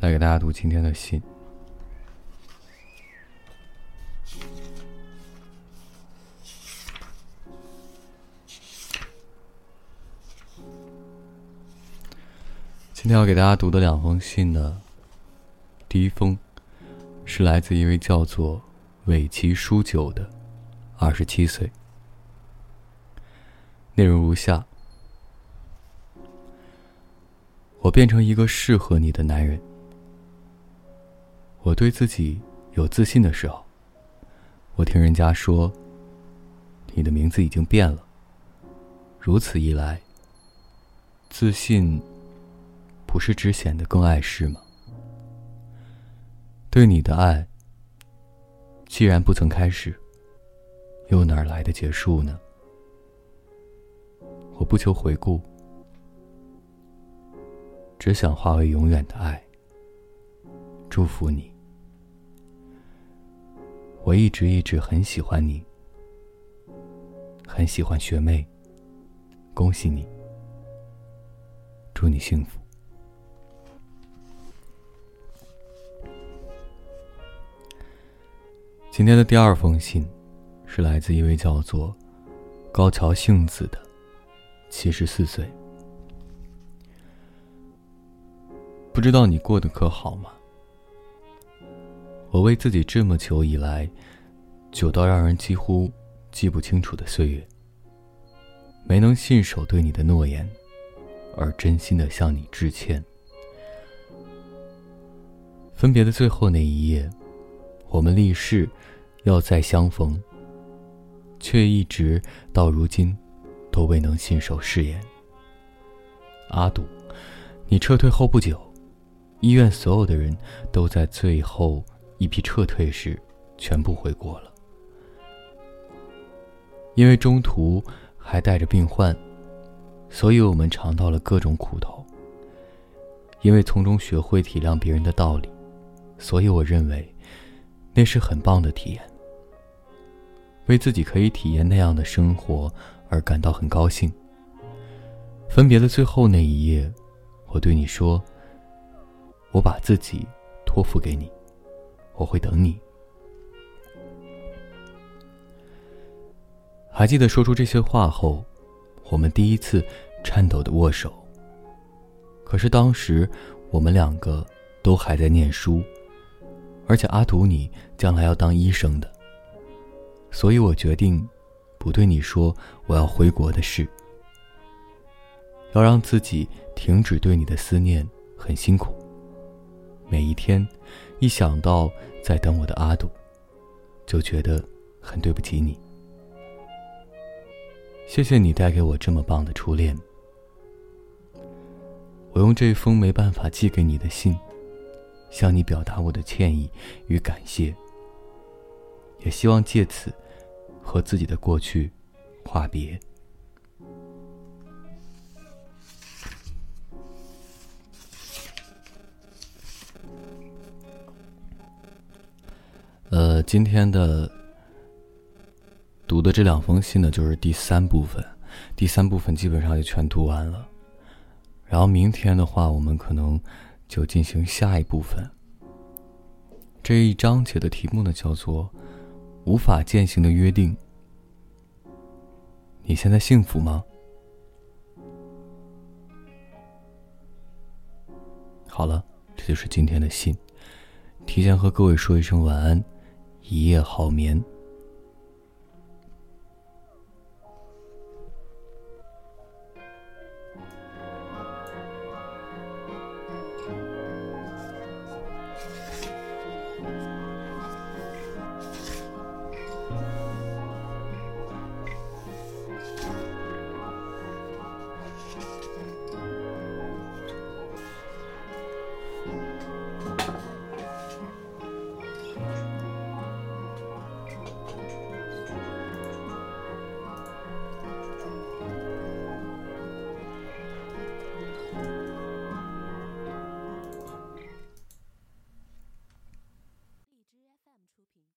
来给大家读今天的信。今天要给大家读的两封信呢，第一封是来自一位叫做尾崎书久的二十七岁，内容如下：我变成一个适合你的男人。我对自己有自信的时候，我听人家说，你的名字已经变了。如此一来，自信。不是只显得更碍事吗？对你的爱，既然不曾开始，又哪来的结束呢？我不求回顾，只想化为永远的爱。祝福你，我一直一直很喜欢你，很喜欢学妹。恭喜你，祝你幸福。今天的第二封信，是来自一位叫做高桥幸子的七十四岁。不知道你过得可好吗？我为自己这么久以来，久到让人几乎记不清楚的岁月，没能信守对你的诺言，而真心的向你致歉。分别的最后那一夜，我们立誓。要再相逢，却一直到如今，都未能信守誓言。阿堵，你撤退后不久，医院所有的人都在最后一批撤退时全部回国了。因为中途还带着病患，所以我们尝到了各种苦头。因为从中学会体谅别人的道理，所以我认为那是很棒的体验。为自己可以体验那样的生活而感到很高兴。分别的最后那一夜，我对你说：“我把自己托付给你，我会等你。”还记得说出这些话后，我们第一次颤抖的握手。可是当时我们两个都还在念书，而且阿图你将来要当医生的。所以我决定，不对你说我要回国的事。要让自己停止对你的思念，很辛苦。每一天，一想到在等我的阿杜，就觉得很对不起你。谢谢你带给我这么棒的初恋。我用这封没办法寄给你的信，向你表达我的歉意与感谢。也希望借此和自己的过去话别。今天的读的这两封信呢，就是第三部分，第三部分基本上就全读完了。然后明天的话，我们可能就进行下一部分。这一章节的题目呢，叫做。无法践行的约定。你现在幸福吗？好了，这就是今天的信。提前和各位说一声晚安，一夜好眠。